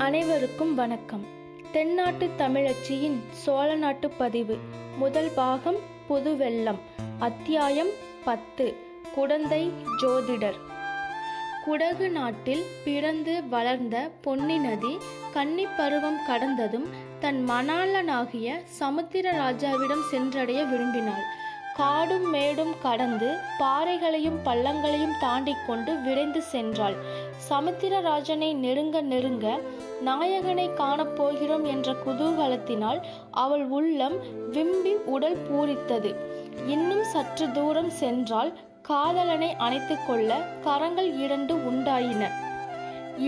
அனைவருக்கும் வணக்கம். தென்னாட்டு தமிழச்சியின் சோழ நாட்டு பதிவு முதல் பாகம் புதுவெள்ளம் அத்தியாயம் பத்து குடந்தை ஜோதிடர். குடகு நாட்டில் பிறந்து வளர்ந்த பொன்னி நதி கன்னி பருவம் கடந்ததும் தன் மணாளனாகிய சமுத்திர ராஜாவிடம் சென்றடைய விரும்பினாள். காடும் மேடும் கடந்து பாறைகளையும் பள்ளங்களையும் தாண்டி கொண்டு விரைந்து சென்றாள். சமுத்திரராஜனை நெருங்க நெருங்க நாயகனை காணப்போகிறோம் என்ற குதூகலத்தினால் அவள் உள்ளம் விம்பி உடல் பூரித்தது. இன்னும் சற்று தூரம் சென்றால் காதலனை அணைத்து கொள்ள கரங்கள் இரண்டு உண்டாயின.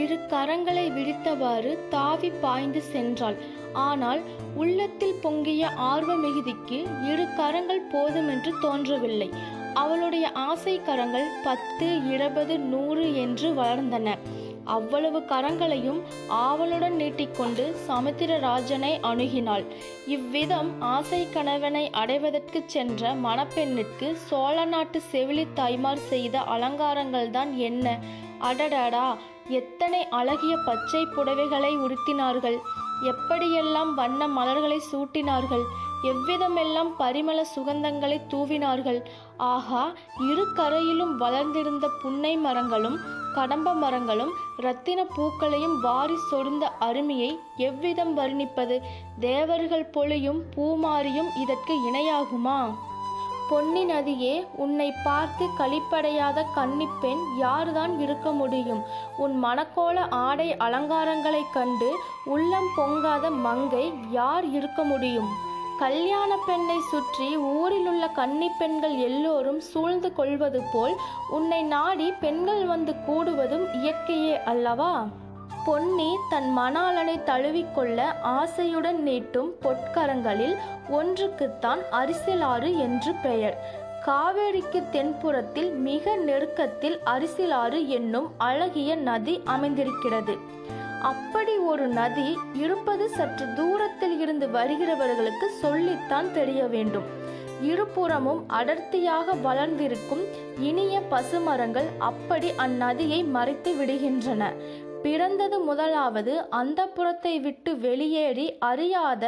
இரு கரங்களை விரித்தவாறு தாவி பாய்ந்து சென்றாள். ஆனால் உள்ளத்தில் பொங்கிய ஆர்வ மிகுதிக்கு இரு கரங்கள் போதுமென்று தோன்றவில்லை. அவளுடைய ஆசை கரங்கள் பத்து இருபது நூறு என்று வளர்ந்தன. அவ்வளவு கரங்களையும் ஆவலுடன் நீட்டிக்கொண்டு சமுத்திரராஜனை அணுகினாள். இவ்விதம் ஆசை கணவனை அடைவதற்கு சென்ற மணப்பெண்ணிற்கு சோழ நாட்டு செவிலி தாய்மார் செய்த அலங்காரங்கள்தான் என்ன? அடடடா எத்தனை அழகிய பச்சை புடவைகளை உடுத்தினார்கள். எப்படியெல்லாம் வண்ண மலர்களை சூட்டினார்கள். எவ்விதமெல்லாம் பரிமள சுகந்தங்களை தூவினார்கள். ஆகா இரு கரையிலும் வளர்ந்திருந்த புன்னை மரங்களும் கடம்ப மரங்களும் இரத்தின பூக்களையும் வாரி சொருந்த அருமையை எவ்விதம் வர்ணிப்பது? தேவர்கள் பொழியும் பூமாரியும் இதற்கு இணையாகுமா? பொன்னி நதியே உன்னை பார்த்து களிப்படையாத கன்னிப்பெண் யார்தான் இருக்க முடியும்? உன் மணக்கோல ஆடை அலங்காரங்களைக் கண்டு உள்ளம் பொங்காத மங்கை யார் இருக்க முடியும்? கல்யாண பெண்ணை சுற்றி ஊரிலுள்ள கன்னி பெண்கள் எல்லோரும் சூழ்ந்து கொள்வது போல் உன்னை நாடி பெண்கள் வந்து கூடுவதும் இயற்கையே அல்லவா? பொன்னி தன் மணாளனை தழுவிக்கொள்ள ஆசையுடன் நீட்டும் பொற்கரங்களில் ஒன்றுக்குத்தான் அரிசிலாறு என்று பெயர். காவேரிக்கு தென்புறத்தில் மிக நெருக்கத்தில் அரிசிலாறு என்னும் அழகிய நதி அமைந்திருக்கிறது. அப்படி ஒரு நதி இருப்பது சற்று தூரத்தில் இருந்து வருகிறவர்களுக்கு சொல்லித்தான் தெரிய வேண்டும். இருபுறமும் அடர்த்தியாக வளர்ந்திருக்கும் இனிய பசுமரங்கள் அப்படி அந்நதியை மறைத்து விடுகின்றன. பிறந்தது முதலாவது அந்த புறத்தை விட்டு வெளியேறி அறியாத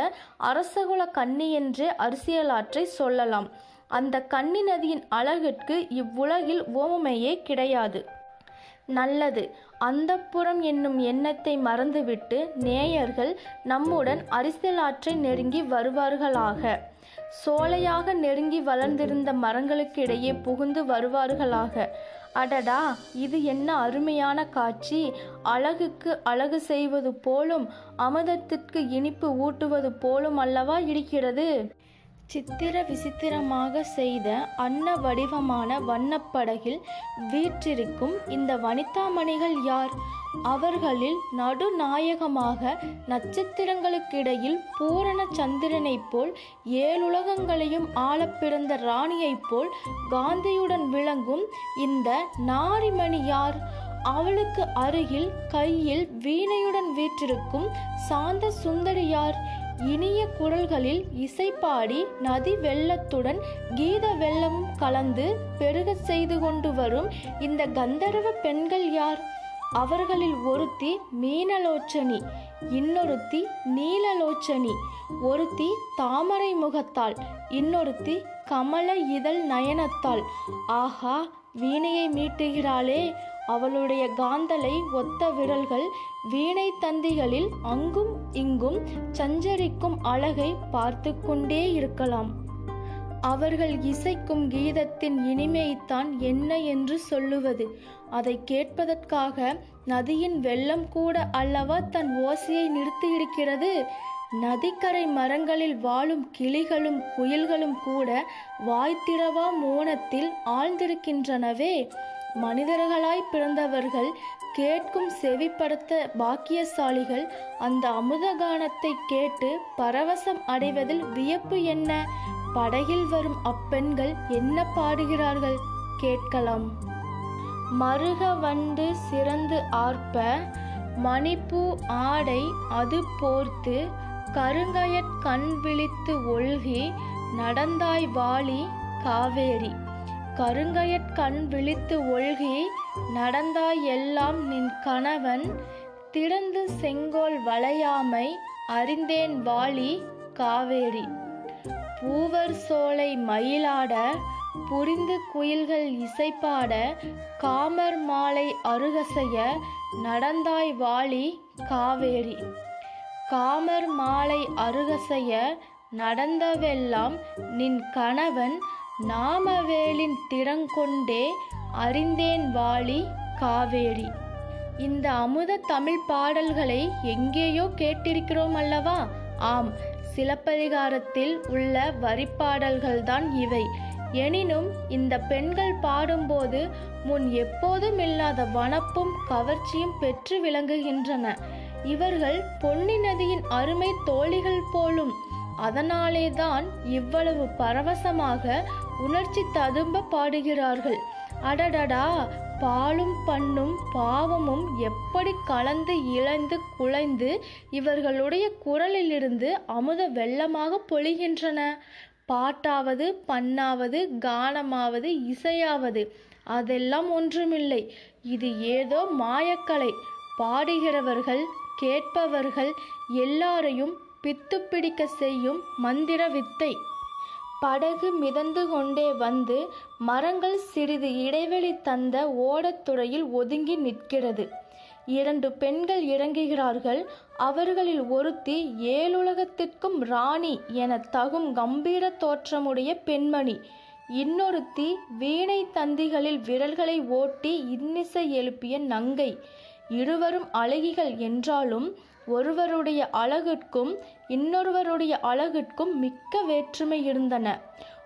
அரசகுல கன்னி என்றே அரசியலாற்றை சொல்லலாம். அந்த கன்னி நதியின் அழகிற்கு இவ்வுலகில் ஓமையே கிடையாது. நல்லது அந்த புறம் என்னும் எண்ணத்தை மறந்துவிட்டு நேயர்கள் நம்முடன் அரசியலாற்றை நெருங்கி வருவார்களாக. சோலையாக நெருங்கி வளர்ந்திருந்த மரங்களுக்கிடையே புகுந்து வருவார்களாக. அடடா இது என்ன அருமையான காட்சி. அழகுக்கு அழகு செய்வது போலும் அமுதத்திற்கு இனிப்பு ஊட்டுவது போலும் அல்லவா இருக்கிறது? சித்திர விசித்திரமாக செய்த அன்ன வடிவமான வண்ணப்படகில் வீற்றிருக்கும் இந்த வனிதாமணிகள் யார்? அவர்களில் நடுநாயகமாக நட்சத்திரங்களுக்கிடையில் பூரண சந்திரனைப் போல் ஏழுலகங்களையும் ஆளப்பிறந்த ராணியைப் போல் காந்தியுடன் விளங்கும் இந்த நாரிமணி யார்? அவளுக்கு அருகில் கையில் வீணையுடன் வீற்றிருக்கும் சாந்த சுந்தரி யார்? இனிய குரல்களில் இசைப்பாடி நதி வெள்ளத்துடன் கீத வெள்ளமும் கலந்து பெருகச் செய்து கொண்டு வரும் இந்த கந்தர்வ பெண்கள் யார்? அவர்களில் ஒருத்தி மீனலோச்சனி இன்னொருத்தி நீலலோச்சனி ஒருத்தி தாமரை முகத்தாள் இன்னொருத்தி கமல இதழ் நயனத்தாள் ஆஹா வீணையை மீட்டுகிறாளே. அவளுடைய காந்தலை ஒத்த விரல்கள் வீணை தந்திகளில் அங்கும் இங்கும் சஞ்சரிக்கும் அழகை பார்த்து கொண்டே இருக்கலாம். அவர்கள் இசைக்கும் கீதத்தின் இனிமைத்தான் என்ன என்று சொல்லுவது. அதை கேட்பதற்காக நதியின் வெள்ளம் கூட அல்லவா தன் ஓசையை நிறுத்தியிருக்கிறது? நதிக்கரை மரங்களில் வாழும் கிளிகளும் குயில்களும் கூட வாய்த்திரவா மோனத்தில் ஆழ்ந்திருக்கின்றனவே. மனிதர்களாய் பிறந்தவர்கள் கேட்கும் செவிப்படுத்த பாக்கியசாலிகள் அந்த அமுதகானத்தை கேட்டு பரவசம் அடைவதில் வியப்பு என்ன? படகில் வரும் அப்பெண்கள் என்ன பாடுகிறார்கள்? கேட்கலாம். மருக வந்து சிறந்து ஆர்ப்ப மணிப்பூ ஆடை அது போர்த்து கருங்கயற் கண் விழித்து ஒழுகி நடந்தாய் வாளி காவேரி. கருங்கயற் கண் விழித்து ஒழுகி நடந்தாய் எல்லாம் நின் கணவன் திடந்து செங்கோல் வளையாமை அறிந்தேன் வாலி காவேரி. பூவர் சோலை மயிலாட புரிந்து குயில்கள் இசைப்பாட காமர் மாலை அருகசைய நடந்தாய் வாலி காவேரி. காமர் மாலை அருகசைய நடந்தவெல்லாம் நின் கணவன் நாமவேலின் திறங்கொண்டே அறிந்தேன் வாலி காவேரி. இந்த அமுத தமிழ் பாடல்களை எங்கேயோ கேட்டிருக்கிறோம் அல்லவா? ஆம் சிலப்பதிகாரத்தில் உள்ள வரிப்பாடல்கள்தான் இவை. எனினும் இந்த பெண்கள் பாடும்போது முன் எப்போதும் இல்லாத வனப்பும் கவர்ச்சியும் பெற்று விளங்குகின்றன. இவர்கள் பொன்னி நதியின் அருமை தோழிகள் போலும். அதனாலேதான் இவ்வளவு பரவசமாக உணர்ச்சி ததும்ப பாடுகிறார்கள். அடடடா பாலும் பண்ணும் பாவமும் எப்படி கலந்து இழந்து குலைந்து இவர்களுடைய குரலிலிருந்து அமுத வெள்ளமாக பொழிகின்றன? பாட்டாவது பண்ணாவது கானமாவது இசையாவது அதெல்லாம் ஒன்றுமில்லை. இது ஏதோ மாயக்கலை. பாடுகிறவர்கள் கேட்பவர்கள் எல்லாரையும் பித்து பிடிக்க செய்யும் மந்திர வித்தை படகு மிதந்து கொண்டே வந்து மரங்கள் சிறிது இடைவெளி தந்த ஓடத்துறையில் ஒதுங்கி நிற்கிறது. இரண்டு பெண்கள் இறங்குகிறார்கள். அவர்களில் ஒருத்தி ஏழுலகத்திற்கும் ராணி என தகும் கம்பீர தோற்றமுடைய பெண்மணி. இன்னொருத்தி வீணை தந்திகளில் விரல்களை ஓட்டி இன்னிசை எழுப்பிய நங்கை. இருவரும் அழகிகள் என்றாலும் ஒருவருடைய அழகிற்கும் இன்னொருவருடைய அழகிற்கும் மிக்க வேற்றுமை இருந்தன.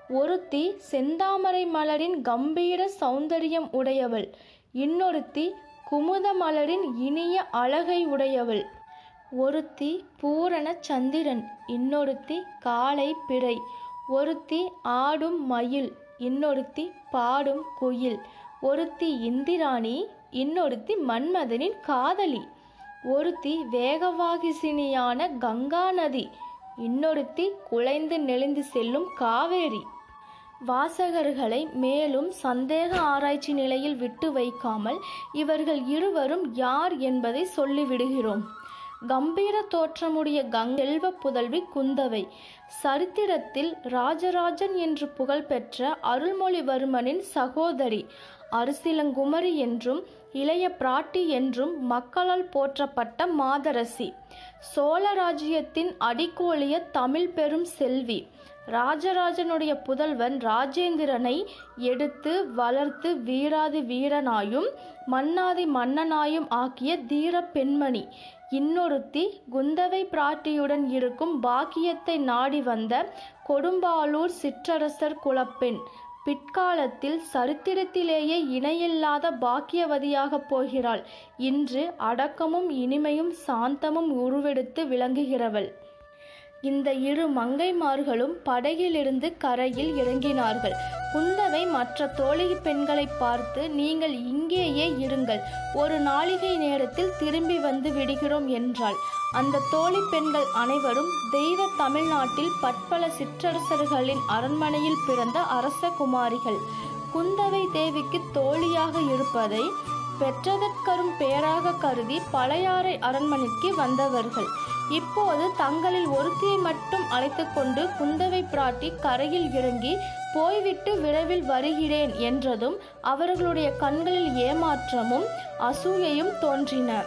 ஒருத்தி செந்தாமரை மலரின் கம்பீர சௌந்தரியம் உடையவள் இன்னொருத்தி குமுத மலரின் இனிய அழகை உடையவள். ஒருத்தி பூரண சந்திரன் இன்னொருத்தி காலை பிறை. ஒருத்தி ஆடும் மயில் இன்னொருத்தி பாடும் குயில். ஒருத்தி இந்திராணி இன்னொருத்தி மன்மதனின் காதலி. ஒருத்தி வேகவாகிசினியான கங்கா நதி. இன்னொருத்தி குலைந்து நெளிந்து செல்லும் காவேரி. வாசகர்களை மேலும் சந்தேக ஆராய்ச்சி நிலையில் விட்டு வைக்காமல் இவர்கள் இருவரும் யார் என்பதை சொல்லிவிடுகிறோம். கம்பீர தோற்றமுடைய கங்கெல்வ புதல்வி குந்தவை. சரித்திரத்தில் ராஜராஜன் என்று புகழ்பெற்ற அருள்மொழிவர்மனின் சகோதரி. அரிசிலங்குமரி என்றும் இளைய பிராட்டி என்றும் மக்களால் போற்றப்பட்ட மாதரசி. சோழ ராஜ்யத்தின் அடிக்கோலிய தமிழ் பெரும் செல்வி. ராஜராஜனுடைய புதல்வன் ராஜேந்திரனை எடுத்து வளர்த்து வீராதி வீரனாயும் மன்னாதி மன்னனாயும் ஆக்கிய தீர பெண்மணி. இன்னொருத்தி குந்தவை பிராட்டியுடன் இருக்கும் பாக்கியத்தை நாடி வந்த கொடும்பாலூர் சிற்றரசர் குலப்பெண். பிற்காலத்தில் சரித்திரத்திலேயே இணையில்லாத பாக்கியவதியாகப் போகிறாள். இன்று அடக்கமும் இனிமையும் சாந்தமும் உருவெடுத்து விளங்குகிறவள். இந்த இரு மங்கைமார்களும் படகிலிருந்து கரையில் இறங்கினார்கள். குந்தவை மற்ற தோழி பெண்களை பார்த்து நீங்கள் இங்கேயே இருங்கள். ஒரு நாளிகை நேரத்தில் திரும்பி வந்து விடுகிறோம் என்றாள். அந்த தோழி பெண்கள் அனைவரும் தெய்வ தமிழ்நாட்டில் பற்பல சிற்றரசர்களின் அரண்மனையில் பிறந்த அரச குமாரிகள். குந்தவை தேவிக்கு தோழியாக இருப்பதை பெற்றதற்கரும் பேராக கருதி பழையாறை அரண்மனைக்கு வந்தவர்கள். இப்போது தங்களில் ஒருத்தியை மட்டும் அழைத்து கொண்டு குந்தவை பிராட்டி கரையில் இறங்கி போய்விட்டு விரைவில் வருகிறேன் என்றதும் அவர்களுடைய கண்களில் ஏமாற்றமும் அசூயையும் தோன்றின.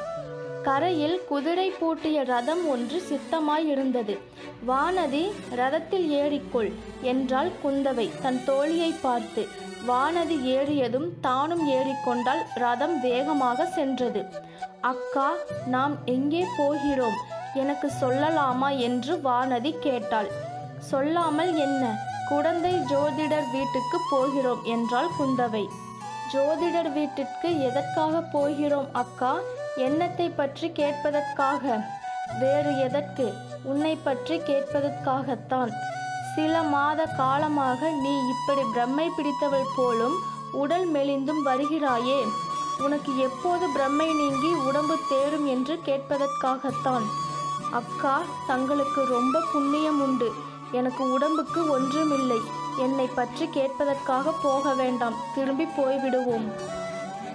கரையில் குதிரை பூட்டிய ரதம் ஒன்று சித்தமாய் இருந்தது. வானதி ரதத்தில் ஏறிக்கொள் என்றாள் குந்தவை தன் தோழியை பார்த்து. வானதி ஏறியதும் தானும் ஏறிக்கொண்டால் ரதம் வேகமாக சென்றது. அக்கா நாம் எங்கே போகிறோம்? எனக்கு சொல்லலாமா என்று வானதி கேட்டாள். சொல்லாமல் என்ன? குடந்தை ஜோதிடர் வீட்டுக்கு போகிறோம் என்றாள் குந்தவை. ஜோதிடர் வீட்டிற்கு எதற்காக போகிறோம் அக்கா? எண்ணத்தை பற்றி கேட்பதற்காக? வேறு எதற்கு? உன்னை பற்றி கேட்பதற்காகத்தான். சில மாத காலமாக நீ இப்படி பிரம்மை பிடித்தவள் போலும் உடல் மெலிந்தும் வருகிறாயே. உனக்கு எப்போது பிரம்மை நீங்கி உடம்பு தேரும் என்று கேட்பதற்காகத்தான். அக்கா தங்களுக்கு ரொம்ப புண்ணியம் உண்டு. எனக்கு உடம்புக்கு ஒன்றுமில்லை. என்னை பற்றி கேட்பதற்காக போக வேண்டாம். திரும்பி போய்விடுவோம்.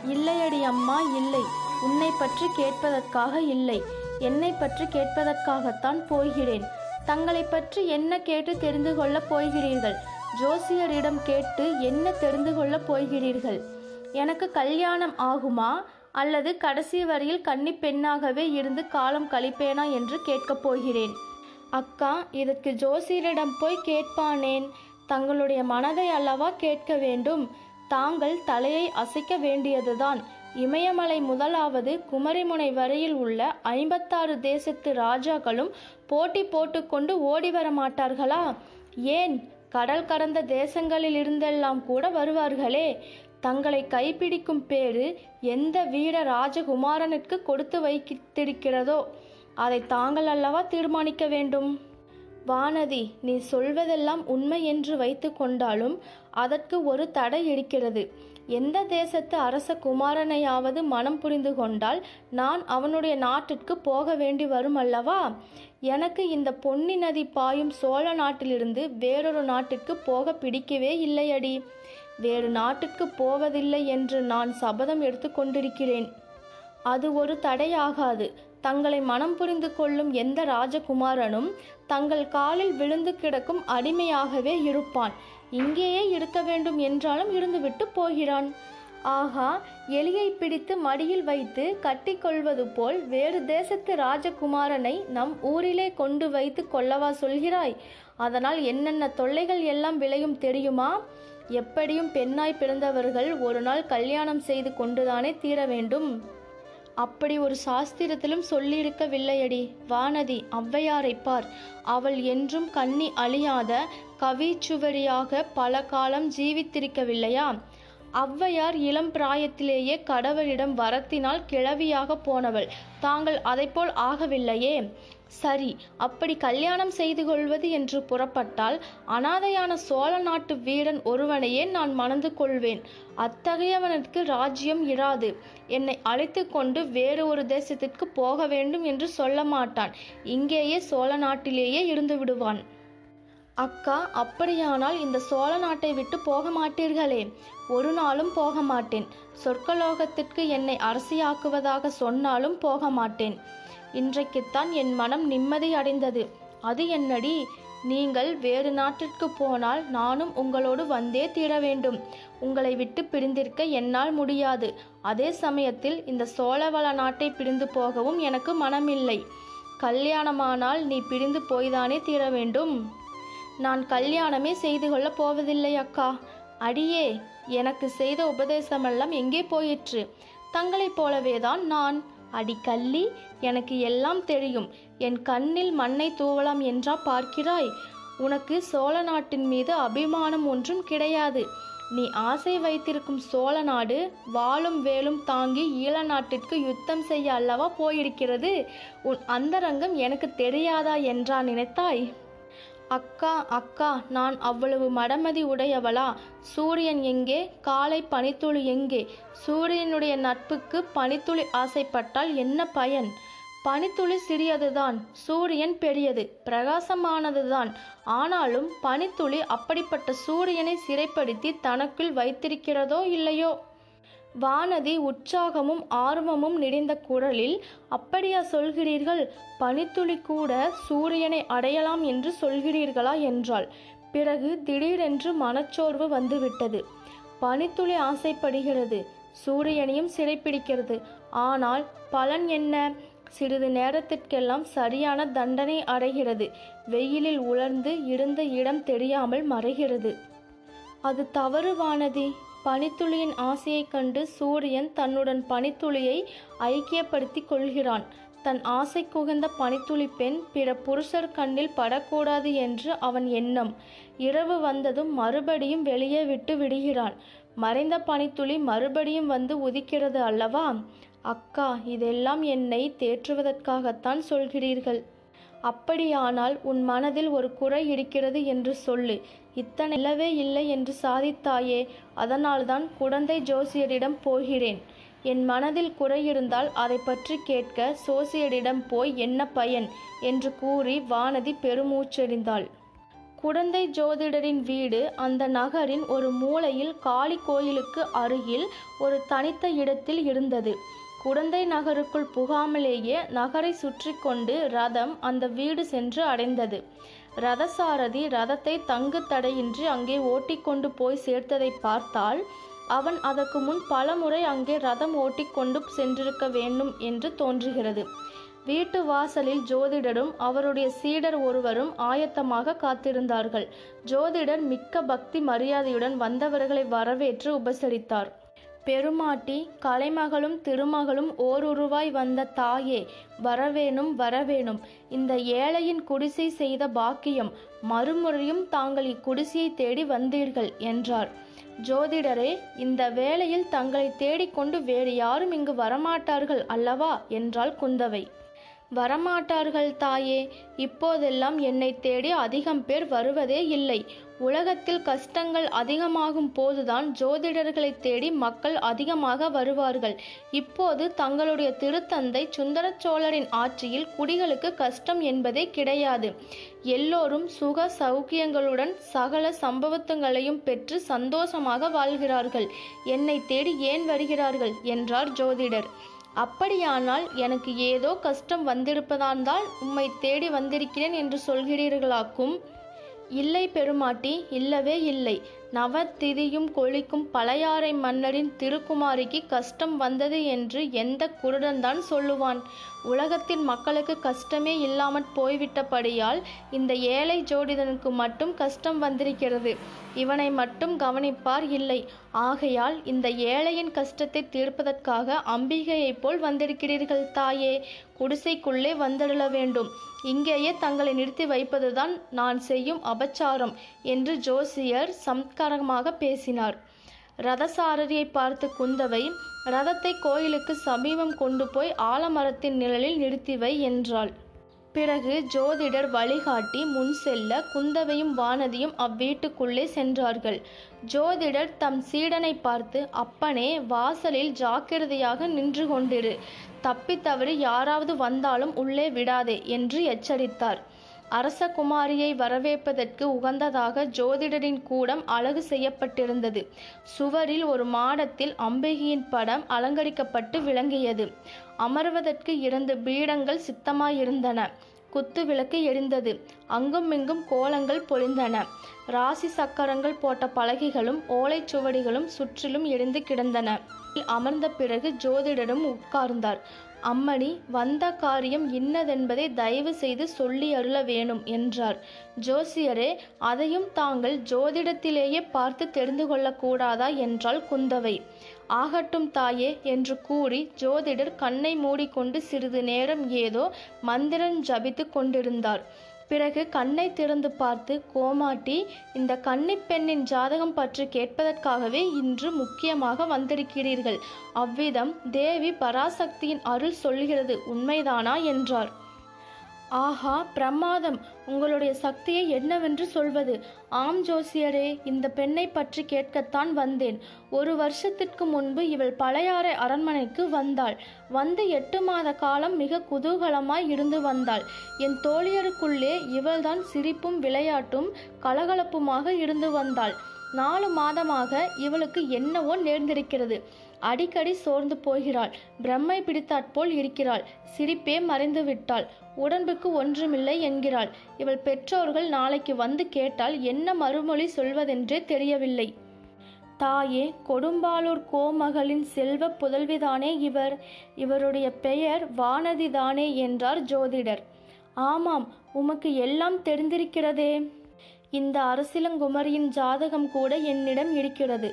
இல்லையடி அம்மா இல்லை. உன்னை பற்றி கேட்பதற்காக இல்லை. என்னை பற்றி கேட்பதற்காகத்தான் போகிறேன் தங்களை பற்றி என்ன கேட்டு தெரிந்து கொள்ளப் போகிறீர்கள் ஜோசியரிடம் கேட்டு என்ன தெரிந்து கொள்ளப் போகிறீர்கள் எனக்கு கல்யாணம் ஆகுமா? அல்லது கடைசி வரையில் கன்னி பெண்ணாகவே இருந்து காலம் கழிப்பேனா என்று கேட்கப் போகிறேன். அக்கா இதற்கு ஜோசியரிடம் போய் கேட்பானேன். தங்களுடைய மனதை அல்லவா கேட்க வேண்டும்? தாங்கள் தலையை அசைக்க வேண்டியதுதான். இமயமலை முதலாவது குமரிமுனை வரையில் உள்ள ஐம்பத்தாறு தேசத்து ராஜாக்களும் போட்டி போட்டுக்கொண்டு ஓடி வர மாட்டார்களா? ஏன்? கடல் கடந்த தேசங்களில் இருந்தெல்லாம் கூட வருவார்களே. தங்களை கைப்பிடிக்கும் பேரு எந்த வீர ராஜகுமாரனுக்கு கொடுத்து வைத்திருக்கிறதோ அதை தாங்கள் அல்லவா தீர்மானிக்க வேண்டும்? வானதி நீ சொல்வதெல்லாம் உண்மை என்று வைத்து கொண்டாலும் அதற்கு ஒரு தடை இருக்கிறது. எந்த தேசத்து அரச குமாரனையாவது மனம் புரிந்து கொண்டால் நான் அவனுடைய நாட்டிற்கு போக வேண்டி வரும் அல்லவா? எனக்கு இந்த பொன்னி நதி பாயும் சோழ நாட்டிலிருந்து வேறொரு நாட்டிற்கு போக பிடிக்கவே இல்லையடி. வேறு நாட்டுக்கு போவதில்லை என்று நான் சபதம் எடுத்துக்கொண்டிருக்கிறேன் அது ஒரு தடையாகாது. தங்களை மனம் புரிந்து கொள்ளும் எந்த ராஜகுமாரனும் தங்கள் காலில் விழுந்து கிடக்கும் அடிமையாகவே இருப்பான். இங்கேயே இருக்க வேண்டும் என்றாலும் இருந்துவிட்டு போகிறான். ஆகா எலியை பிடித்து மடியில் வைத்து கட்டிக்கொள்வது போல் வேறு தேசத்து ராஜகுமாரனை நம் ஊரிலே கொண்டு வைத்து கொள்ளவா சொல்கிறாய்? அதனால் என்னென்ன தொல்லைகள் எல்லாம் விளையும் தெரியுமா? எப்படியும் பெண்ணாய் பிறந்தவர்கள் ஒரு நாள் கல்யாணம் செய்து கொண்டுதானே தீர வேண்டும். அப்படி ஒரு சாஸ்திரத்திலும் சொல்லியிருக்கவில்லையடி. வானதி ஔவையாரை பார். அவள் என்றும் கண்ணி அழியாத கவிச்சுவரியாக பல காலம் ஜீவித்திருக்கவில்லையா? ஔவையார் இளம் பிராயத்திலேயே கடவுளிடம் வரத்தினால் கிழவியாக போனவள். தாங்கள் அதைப்போல் ஆகவில்லையே. சரி அப்படி கல்யாணம் செய்து கொள்வது என்று புறப்பட்டால் அனாதையான சோழ நாட்டு வீரன் ஒருவனையே நான் மணந்து கொள்வேன். அத்தகையவனுக்கு ராஜ்யம் இராது. என்னை அழைத்து கொண்டு வேறு ஒரு தேசத்திற்கு போக வேண்டும் என்று சொல்ல மாட்டான். இங்கேயே சோழ நாட்டிலேயே இருந்து விடுவான். அக்கா அப்படியானால் இந்த சோழ நாட்டை விட்டு போக மாட்டீர்களே? ஒரு நாளும் போக மாட்டேன். சொர்க்கலோகத்திற்கு என்னை அரசியாக்குவதாக சொன்னாலும் போக மாட்டேன். இன்றைக்குத்தான் என் மனம் நிம்மதி அடைந்தது. அது என்னடி? நீங்கள் வேறு நாட்டிற்கு போனால் நானும் உங்களோடு வந்தே தீர வேண்டும். உங்களை விட்டு பிரிந்திருக்க என்னால் முடியாது. அதே சமயத்தில் இந்த சோழவள நாட்டை பிரிந்து போகவும் எனக்கு மனமில்லை. கல்யாணமானால் நீ பிரிந்து போய்தானே தீர வேண்டும். நான் கல்யாணமே செய்து கொள்ளப் போவதில்லை அக்கா. அடியே எனக்கு செய்த உபதேசமெல்லாம் எங்கே போயிற்று? தங்களைப் போலவேதான் நான். அடி கள்ளி எனக்கு எல்லாம் தெரியும். என் கண்ணில் மண்ணை தூவலாம் என்றா பார்க்கிறாய். உனக்கு சோழ நாட்டின் மீது அபிமானம் ஒன்றும் கிடையாது. நீ ஆசை வைத்திருக்கும் சோழ நாடு வாளும் வேலும் தாங்கி ஈழ நாட்டிற்கு யுத்தம் செய்ய அல்லவா போயிருக்கிறது? உன் அந்தரங்கம் எனக்கு தெரியாதா என்றா நினைத்தாய்? அக்கா அக்கா நான் அவ்வளவு மடமதி உடையவளா? சூரியன் எங்கே? காலை பனித்துளி எங்கே? சூரியனுடைய நட்புக்கு பனித்துளி ஆசைப்பட்டால் என்ன பயன்? பனித்துளி சிறியதுதான் சூரியன் பெரியது பிரகாசமானதுதான். ஆனாலும் பனித்துளி அப்படிப்பட்ட சூரியனை சிறைப்படுத்தி தனக்குள் வைத்திருக்கிறதோ இல்லையோ? வானதி உற்சாகமும் ஆர்வமும் நிறைந்த குரலில் அப்படியா சொல்கிறீர்கள்? பனித்துளி கூட சூரியனை அடையலாம் என்று சொல்கிறீர்களா? என்றாள். பிறகு திடீரென்று மனச்சோர்வு வந்துவிட்டது. பனித்துளி ஆசைப்படுகிறது சூரியனையும் சிறைப்பிடிக்கிறது. ஆனால் பலன் என்ன? சிறிது நேரத்திற்கெல்லாம் சரியான தண்டனை அடைகிறது. வெயிலில் உலர்ந்து இருந்த இடம் தெரியாமல் மறைகிறது. அது தவறு வானதி. பனித்துளியின் ஆசையைக் கண்டு சூரியன் தன்னுடன் பனித்துளியை ஐக்கியப்படுத்தி கொள்கிறான். தன் ஆசை குகந்த பனித்துளி பெண் பிற புருஷர் கண்ணில் படக்கூடாது என்று அவன் எண்ணம். இரவு வந்ததும் மறுபடியும் வெளியே விட்டு விடுகிறான். மறைந்த பனித்துளி மறுபடியும் வந்து உதிக்கிறது அல்லவா? அக்கா இதெல்லாம் என்னை தேற்றுவதற்காகத்தான் சொல்கிறீர்கள். அப்படியானால் உன் மனதில் ஒரு குறை இருக்கிறது என்று சொல்லு. இத்தனை இல்லவே இல்லை என்று சாதித்தாயே அதனால்தான் குடந்தை ஜோசியரிடம் போகிறேன். என் மனதில் குறை இருந்தால் அதை பற்றி கேட்க சோசியரிடம் போய் என்ன பயன்? என்று கூறி வானதி பெருமூச்செறிந்தாள். குடந்தை ஜோதிடரின் வீடு அந்த நகரின் ஒரு மூலையில் காளி கோயிலுக்கு அருகில் ஒரு தனித்த இடத்தில் இருந்தது. குடந்தை நகருக்குள் புகாமலேயே நகரை சுற்றி கொண்டு ரதம் அந்த வீடு சென்று அடைந்தது. ரதசாரதி ரதத்தை தங்கு தடையின்றி அங்கே ஓட்டிக்கொண்டு போய் சேர்த்ததை பார்த்தால் அவன் அதற்கு முன் பலமுறை அங்கே ரதம் ஓட்டிக்கொண்டு சென்றிருக்க வேண்டும் என்று தோன்றுகிறது. வீட்டு வாசலில் ஜோதிடரும் அவருடைய சீடர் ஒருவரும் ஆயத்தமாக காத்திருந்தார்கள். ஜோதிடர் மிக்க பக்தி மரியாதையுடன் வந்தவர்களை வரவேற்று உபசரித்தார். பெருமாட்டி கலைமகளும் திருமகளும் ஓருருவாய் வந்த தாயே வரவேணும் வரவேணும். இந்த ஏழையின் குடிசை செய்த பாக்கியம் மறுமுறையும் தாங்கள் இக்குடிசையை தேடி வந்தீர்கள் என்றார். ஜோதிடரே இந்த வேளையில் தங்களை தேடிக்கொண்டு வேறு யாரும் இங்கு வரமாட்டார்கள் அல்லவா? என்றாள் குந்தவை. வரமாட்டார்கள் தாயே இப்போதெல்லாம் என்னை தேடி அதிகம் பேர் வருவதே இல்லை. உலகத்தில் கஷ்டங்கள் அதிகமாகும் போதுதான் ஜோதிடர்களை தேடி மக்கள் அதிகமாக வருவார்கள். இப்போது தங்களுடைய திருத்தந்தை சுந்தர சோழரின் ஆட்சியில் குடிகளுக்கு கஷ்டம் என்பதே கிடையாது. எல்லோரும் சுக சௌக்கியங்களுடன் சகல சம்பவத்தங்களையும் பெற்று சந்தோஷமாக வாழ்கிறார்கள். என்னை தேடி ஏன் வருகிறார்கள்? என்றார் ஜோதிடர். அப்படியானால் எனக்கு ஏதோ கஷ்டம் வந்திருப்பதால்தான் உம்மை தேடி வந்திருக்கிறேன் என்று சொல்கிறீர்களாக்கும்? இல்லை பெருமாட்டி இல்லவே இல்லை. நவத்திதியும் கொழிக்கும் பழையாறை மன்னரின் திருக்குமாரிக்கு கஷ்டம் வந்தது என்று எந்த குருடன்தான் சொல்லுவான். உலகத்தின் மக்களுக்கு கஷ்டமே இல்லாமற் போய்விட்டபடியால் இந்த ஏழை ஜோடிதனுக்கு மட்டும் கஷ்டம் வந்திருக்கிறது. இவனை மட்டும் கவனிப்பார் இல்லை. ஆகையால் இந்த ஏழையின் கஷ்டத்தை தீர்ப்பதற்காக அம்பிகையைப் போல் வந்திருக்கிறீர்கள் தாயே. குடிசைக்குள்ளே வந்திடல வேண்டும். இங்கேயே தங்களை நிறுத்தி வைப்பதுதான் நான் செய்யும் அபச்சாரம் என்று ஜோசியர் சம்ஸ்காரமாக பேசினார். ரதசாரதியை பார்த்து குந்தவை ரதத்தை கோயிலுக்கு சமீபம் கொண்டு போய் ஆலமரத்தின் நிழலில் நிறுத்தி வை என்றாள். பிறகு ஜோதிடர் வழிகாட்டி முன் செல்ல குந்தவையும் வானதியும் அவ்வீட்டுக்குள்ளே சென்றார்கள். ஜோதிடர் தம் சீடனை பார்த்து அப்பனே வாசலில் ஜாக்கிரதையாக நின்று கொண்டிரு. தப்பித்தவறு யாராவது வந்தாலும் உள்ளே விடாதே என்று எச்சரித்தார். அரச குமாரியை வரவேற்பதற்கு உகந்ததாக ஜோதிடரின் கூடம் அழகு செய்யப்பட்டிருந்தது. சுவரில் ஒரு மாடத்தில் அம்பிகையின் படம் அலங்கரிக்கப்பட்டு விளங்கியது. அமர்வதற்கு இரண்டு பீடங்கள் சித்தமாயிருந்தன. குத்து விளக்கு எரிந்தது. அங்குமிங்கும் கோலங்கள் பொழிந்தன. ராசி சக்கரங்கள் போட்ட பலகைகளும் ஓலைச்சுவடிகளும் சுற்றிலும் எரிந்து கிடந்தன. அமர்ந்த பிறகு ஜோதிடரும் உட்கார்ந்தார். அம்மணி வந்த காரியம் இன்னதென்பதை தயவு செய்து சொல்லி அருள வேணும் என்றார். ஜோசியரே அதையும் தாங்கள் ஜோதிடத்திலேயே பார்த்து தெரிந்து கொள்ளக்கூடாதா? என்றாள் குந்தவை. ஆகட்டும் தாயே என்று கூறி ஜோதிடர் கண்ணை மூடிக்கொண்டு சிறிது நேரம் ஏதோ மந்திரம் ஜபித்து கொண்டிருந்தார். பிறகு கண்ணை திறந்து பார்த்து கோமாட்டி இந்த கன்னிப் பெண்ணின் ஜாதகம் பற்றி கேட்பதற்காகவே இன்று முக்கியமாக வந்திருக்கிறீர்கள். அவ்விதம் தேவி பராசக்தியின் அருள் சொல்கிறது உண்மைதானா? என்றார். ஆஹா பிரமாதம். உங்களுடைய சக்தியை என்னவென்று சொல்வது? ஆம் ஜோசியரே இந்த பெண்ணை பற்றி கேட்கத்தான் வந்தேன். ஒரு வருஷத்திற்கு முன்பு இவள் பழையாறை அரண்மனைக்கு வந்தாள். வந்து எட்டு மாத காலம் மிக குதூகலமாய் இருந்து வந்தாள். என் தோழியருக்குள்ளே இவள்தான் சிரிப்பும் விளையாட்டும் கலகலப்புமாக இருந்து வந்தாள். நாலு மாதமாக இவளுக்கு என்னவோ நேர்ந்திருக்கிறது. அடிக்கடி சோர்ந்து போகிறாள். பிரம்மை பிடித்தாற்போல் இருக்கிறாள். சிரிப்பே மறைந்து விட்டாள் உடம்புக்கு ஒன்றுமில்லை என்கிறாள். இவள் பெற்றோர்கள் நாளைக்கு வந்து கேட்டால் என்ன மறுமொழி சொல்வதென்றே தெரியவில்லை. தாயே கொடும்பாலூர் கோமகளின் செல்வ புதல்விதானே இவர். இவருடைய பெயர் வானதிதானே என்றார் ஜோதிடர். ஆமாம் உமக்கு எல்லாம் தெரிந்திருக்கிறதே. இந்த அரசிலங்குமரியின் ஜாதகம் கூட என்னிடம் இருக்கிறது.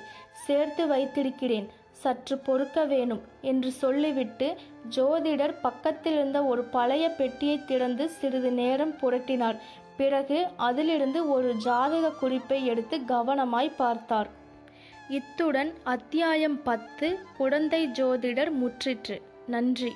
சேர்த்து வைத்திருக்கிறேன். சற்று பொறுக்க வேணும் என்று சொல்லிவிட்டு ஜோதிடர் பக்கத்திலிருந்த ஒரு பழைய பெட்டியை திறந்து சிறிது நேரம் புரட்டினார். பிறகு அதிலிருந்து ஒரு ஜாதக குறிப்பை எடுத்து கவனமாய் பார்த்தார். இத்துடன் அத்தியாயம் பத்து குழந்தை ஜோதிடர் முற்றிற்று. நன்றி.